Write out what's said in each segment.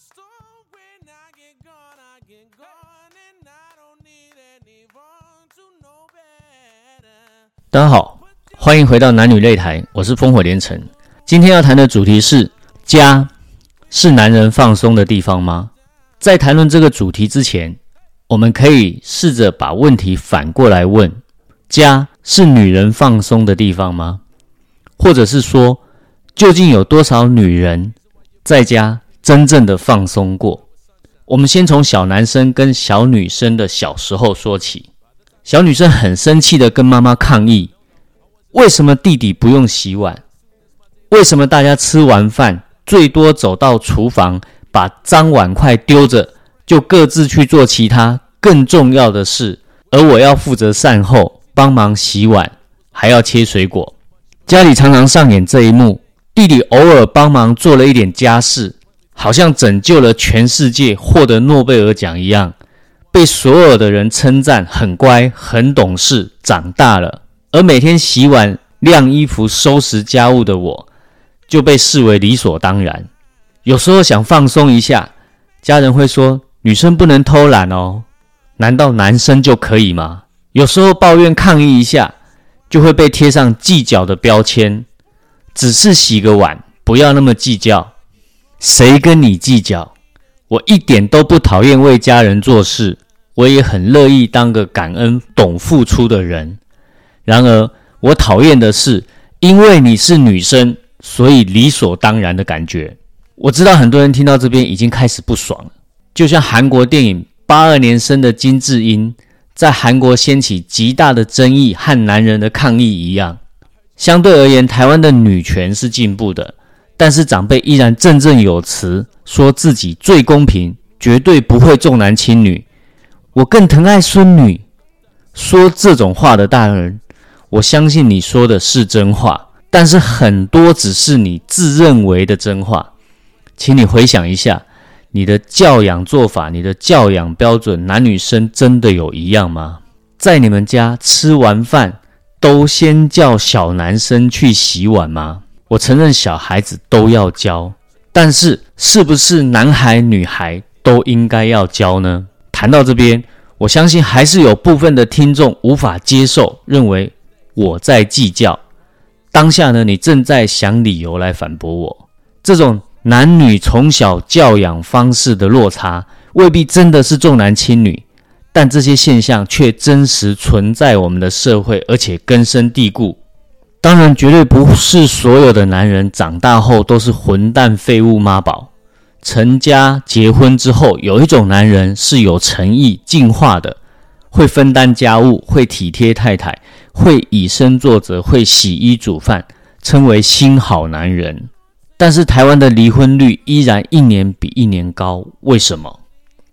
So when I get gone, I get gone, and I don't need anyone to know better. 大家好，欢迎回到男女擂台，我是烽火连城。今天要谈的主题是：家是男人放松的地方吗？在谈论这个主题之前，我们可以试着把问题反过来问：家是女人放松的地方吗？或者是说，究竟有多少女人在家真正的放松过？我们先从小男生跟小女生的小时候说起。小女生很生气的跟妈妈抗议：为什么弟弟不用洗碗？为什么大家吃完饭最多走到厨房，把脏碗筷丢着，就各自去做其他更重要的事，而我要负责善后，帮忙洗碗，还要切水果。家里常常上演这一幕：弟弟偶尔帮忙做了一点家事，好像拯救了全世界，获得诺贝尔奖一样。被所有的人称赞很乖、很懂事、长大了，而每天洗碗、晾衣服、收拾家务的我，就被视为理所当然。有时候想放松一下，家人会说：“女生不能偷懒哦，难道男生就可以吗？”有时候抱怨抗议一下，就会被贴上计较的标签。只是洗个碗，不要那么计较。谁跟你计较？我一点都不讨厌为家人做事，我也很乐意当个感恩、懂付出的人。然而，我讨厌的是因为你是女生，所以理所当然的感觉。我知道很多人听到这边已经开始不爽了，就像韩国电影八二年生的金智英，在韩国掀起极大的争议和男人的抗议一样。相对而言，台湾的女权是进步的。但是长辈依然振振有词，说自己最公平，绝对不会重男轻女。我更疼爱孙女。说这种话的大人，我相信你说的是真话，但是很多只是你自认为的真话。请你回想一下，你的教养做法，你的教养标准，男女生真的有一样吗？在你们家吃完饭，都先叫小男生去洗碗吗？我承认小孩子都要教，但是是不是男孩女孩都应该要教呢？谈到这边，我相信还是有部分的听众无法接受，认为我在计较。当下呢，你正在想理由来反驳我。这种男女从小教养方式的落差，未必真的是重男轻女，但这些现象却真实存在我们的社会，而且根深蒂固。当然，绝对不是所有的男人长大后都是混蛋废物妈宝。成家结婚之后，有一种男人是有诚意、进化的，会分担家务，会体贴太太，会以身作则，会洗衣煮饭，称为新好男人。但是台湾的离婚率依然一年比一年高，为什么？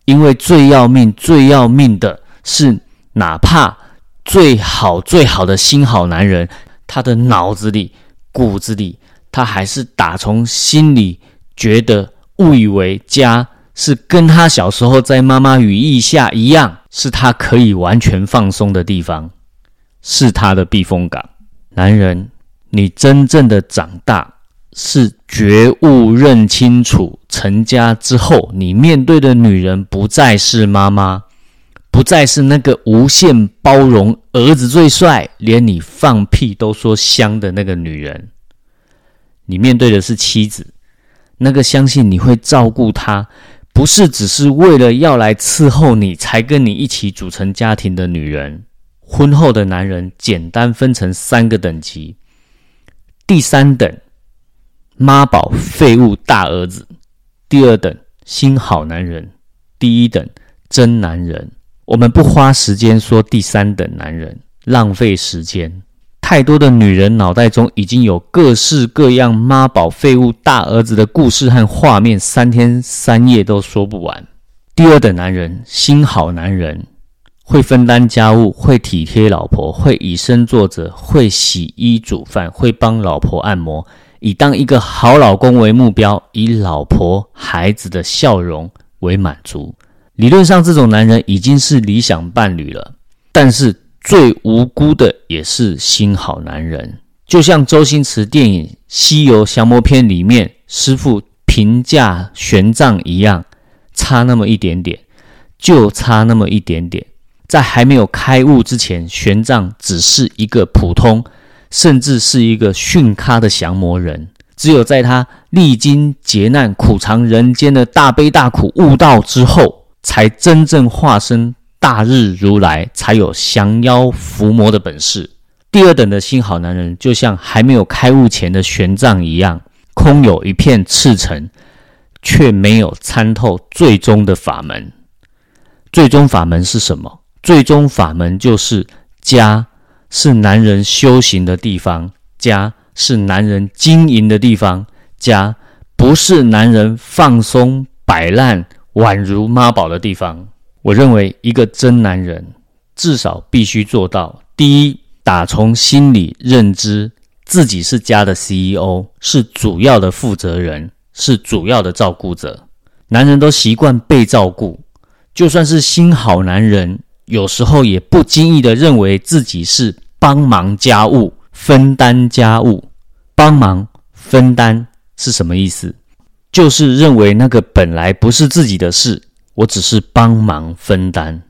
因为最要命、最要命的是，哪怕最好最好的新好男人。他的脑子里、骨子里，他还是打从心里觉得，误以为家是跟他小时候在妈妈羽翼下一样，是他可以完全放松的地方，是他的避风港。男人，你真正的长大，是觉悟、认清楚，成家之后，你面对的女人不再是妈妈。不再是那个无限包容、儿子最帅、连你放屁都说香的那个女人，你面对的是妻子，那个相信你会照顾她，不是只是为了要来伺候你才跟你一起组成家庭的女人。婚后的男人简单分成三个等级：第三等妈宝废物大儿子，第二等新好男人，第一等真男人。我们不花时间说第三等男人，浪费时间。太多的女人脑袋中已经有各式各样妈宝废物大儿子的故事和画面，三天三夜都说不完。第二等男人，新好男人，会分担家务，会体贴老婆，会以身作则，会洗衣煮饭，会帮老婆按摩，以当一个好老公为目标，以老婆孩子的笑容为满足。理论上，这种男人已经是理想伴侣了，但是最无辜的也是新好男人。就像周星驰电影《西游降魔篇》里面，师傅评价玄奘一样，差那么一点点，就差那么一点点。在还没有开悟之前，玄奘只是一个普通，甚至是一个逊咖的降魔人。只有在他历经劫难、苦尝人间的大悲大苦、悟道之后，才真正化身大日如来，才有降妖伏魔的本事。第二等的新好男人，就像还没有开悟前的玄奘一样，空有一片赤诚，却没有参透最终的法门。最终法门是什么？最终法门就是家，是男人修行的地方。家是男人经营的地方，家不是男人放松摆烂、宛如妈宝的地方。我认为，一个真男人至少必须做到：第一，打从心里认知自己是家的 CEO，是主要的负责人，是主要的照顾者。男人都习惯被照顾，就算是新好男人，有时候也不经意的认为自己是帮忙家务。分担家务，帮忙分担是什么意思？就是认为那个本来不是自己的事，我只是帮忙分担。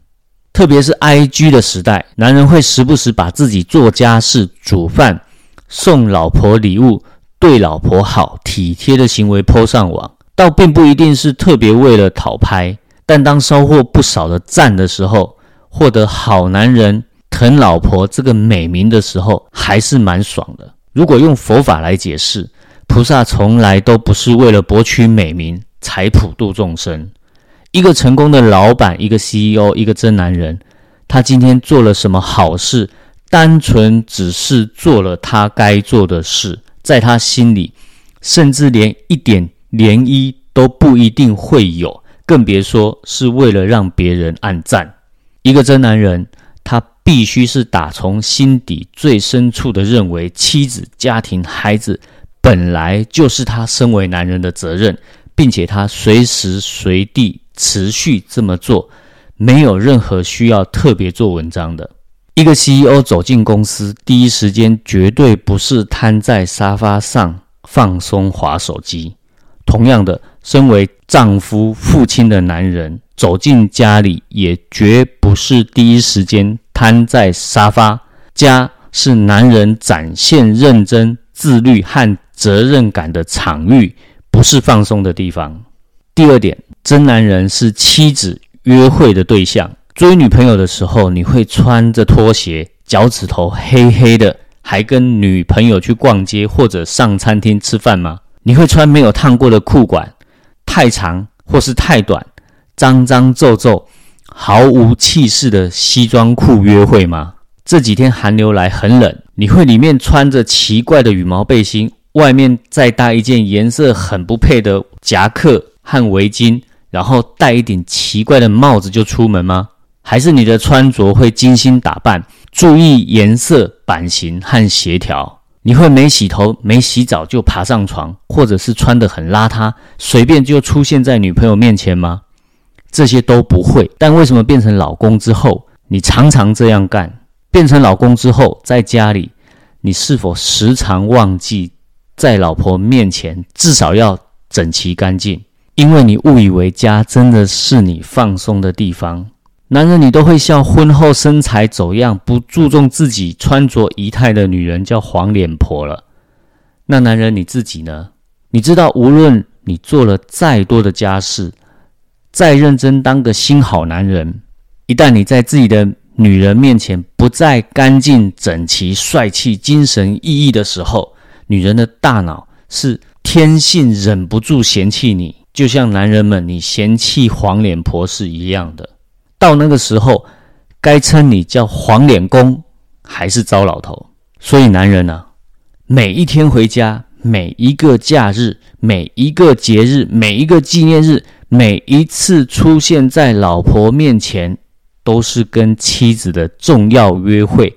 特别是 I G 的时代，男人会时不时把自己做家事、煮饭、送老婆礼物、对老婆好、体贴的行为抛上网，倒并不一定是特别为了讨拍。但当收获不少的赞的时候，获得好男人。疼老婆这个美名的时候，还是蛮爽的。如果用佛法来解释，菩萨从来都不是为了博取美名才普度众生。一个成功的老板，一个 CEO，一个真男人，他今天做了什么好事，单纯只是做了他该做的事，在他心里，甚至连一点涟漪都不一定会有，更别说是为了让别人暗赞。一个真男人。他必须是打从心底最深处的认为，妻子、家庭、孩子本来就是他身为男人的责任，并且他随时随地持续这么做，没有任何需要特别做文章的。一个 CEO 走进公司，第一时间绝对不是瘫在沙发上放松划手机。同样的，身为丈夫、父亲的男人走进家里，也绝不是第一时间。瘫在沙发，家是男人展现认真、自律和责任感的场域，不是放松的地方。第二点，真男人是妻子约会的对象。追女朋友的时候，你会穿着拖鞋，脚趾头黑黑的，还跟女朋友去逛街或者上餐厅吃饭吗？你会穿没有烫过的裤管，太长或是太短，脏脏皱皱。毫无气势的西装裤约会吗？这几天寒流来很冷，你会里面穿着奇怪的羽毛背心，外面再搭一件颜色很不配的夹克和围巾，然后戴一顶奇怪的帽子就出门吗？还是你的穿着会精心打扮，注意颜色、版型和协调？你会没洗头、没洗澡就爬上床，或者是穿得很邋遢，随便就出现在女朋友面前吗？这些都不会，但为什么变成老公之后，你常常这样干？变成老公之后，在家里，你是否时常忘记在老婆面前至少要整齐干净？因为你误以为家真的是你放松的地方。男人，你都会笑婚后身材走样、不注重自己穿着仪态的女人叫黄脸婆了。那男人你自己呢？你知道，无论你做了再多的家事。再认真当个新好男人，一旦你在自己的女人面前不再干净整齐、帅气、精神奕奕的时候，女人的大脑是天性忍不住嫌弃你，就像男人们你嫌弃黄脸婆是一样的。到那个时候，该称你叫黄脸公还是糟老头？所以男人啊，每一天回家，每一个假日，每一个节日，每一个纪念日。每一次出现在老婆面前，都是跟妻子的重要约会。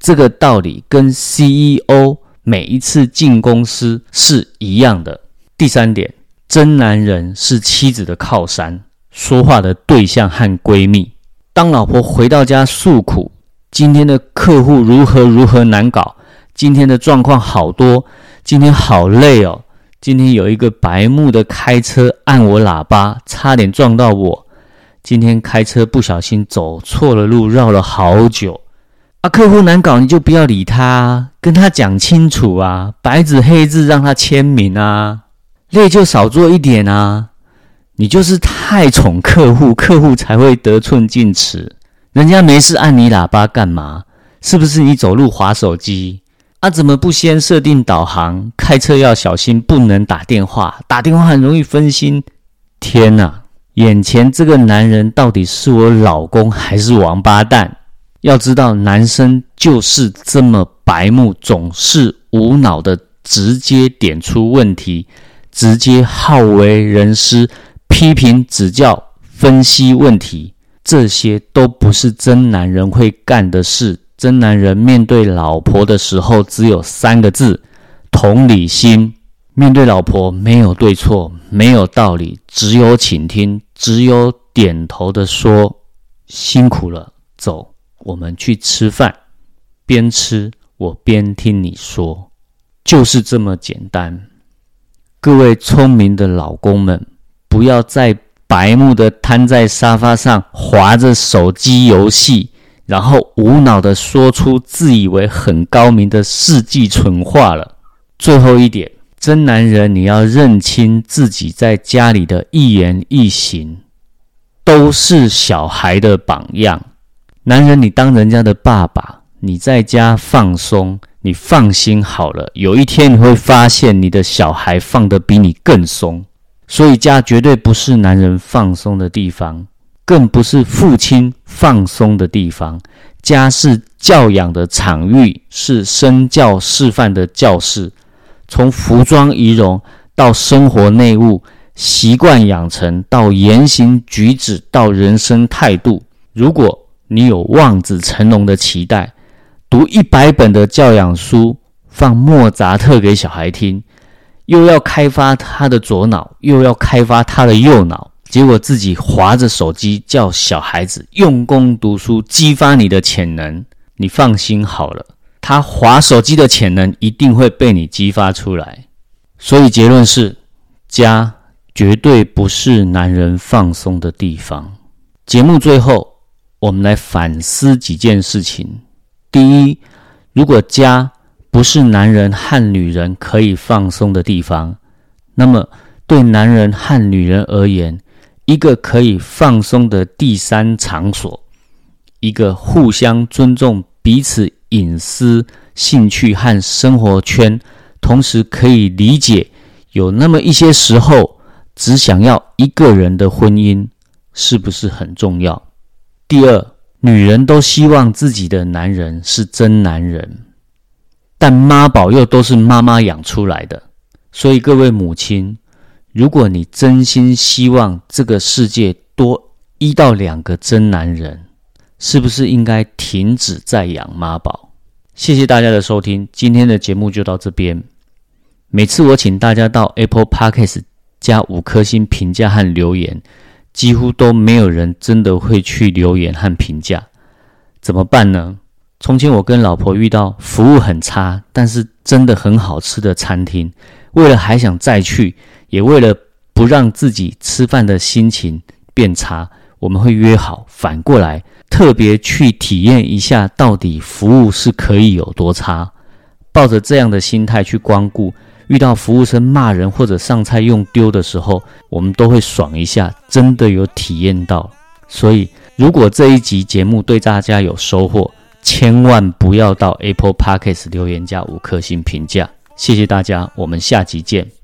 这个道理跟 CEO 每一次进公司是一样的。第三点，真男人是妻子的靠山，说话的对象和闺蜜。当老婆回到家诉苦，今天的客户如何如何难搞，今天的状况好多，今天好累哦。今天有一个白目的开车按我喇叭，差点撞到我。今天开车不小心走错了路，绕了好久。啊，客户难搞，你就不要理他，跟他讲清楚啊，白纸黑字让他签名啊，累就少做一点啊。你就是太宠客户，客户才会得寸进尺。人家没事按你喇叭干嘛？是不是你走路划手机？啊，怎么不先设定导航？开车要小心，不能打电话，打电话很容易分心。天哪，眼前这个男人到底是我老公还是王八蛋？要知道，男生就是这么白目，总是无脑的直接点出问题，直接好为人师，批评指教，分析问题，这些都不是真男人会干的事。真男人面对老婆的时候，只有三个字：同理心。面对老婆，没有对错，没有道理，只有倾听，只有点头的说：“辛苦了，走，我们去吃饭。”边吃我边听你说，就是这么简单。各位聪明的老公们，不要再白目的瘫在沙发上，划着手机游戏。然后无脑的说出自以为很高明的世纪蠢话了。最后一点，真男人你要认清自己在家里的一言一行，都是小孩的榜样。男人，你当人家的爸爸，你在家放松，你放心好了。有一天你会发现，你的小孩放得比你更松。所以家绝对不是男人放松的地方。更不是父亲放松的地方，家是教养的场域，是身教示范的教室。从服装仪容到生活内务习惯养成，到言行举止，到人生态度。如果你有望子成龙的期待，读一百本的教养书，放莫扎特给小孩听，又要开发他的左脑，又要开发他的右脑。结果自己划着手机，叫小孩子用功读书，激发你的潜能。你放心好了，他划手机的潜能一定会被你激发出来。所以结论是，家绝对不是男人放松的地方。节目最后，我们来反思几件事情。第一，如果家不是男人和女人可以放松的地方，那么对男人和女人而言，一个可以放松的第三场所，一个互相尊重彼此隐私、兴趣和生活圈，同时可以理解有那么一些时候只想要一个人的婚姻，是不是很重要？第二，女人都希望自己的男人是真男人，但妈宝又都是妈妈养出来的，所以各位母亲。如果你真心希望这个世界多一到两个真男人，是不是应该停止再养妈宝？谢谢大家的收听，今天的节目就到这边。每次我请大家到 Apple Podcast 加五颗星评价和留言，几乎都没有人真的会去留言和评价，怎么办呢？从前我跟老婆遇到服务很差，但是真的很好吃的餐厅，为了还想再去。也为了不让自己吃饭的心情变差，我们会约好反过来特别去体验一下，到底服务是可以有多差。抱着这样的心态去光顾，遇到服务生骂人或者上菜用丢的时候，我们都会爽一下，真的有体验到。所以，如果这一集节目对大家有收获，千万不要到 Apple Podcast 留言加五颗星评价。谢谢大家，我们下集见。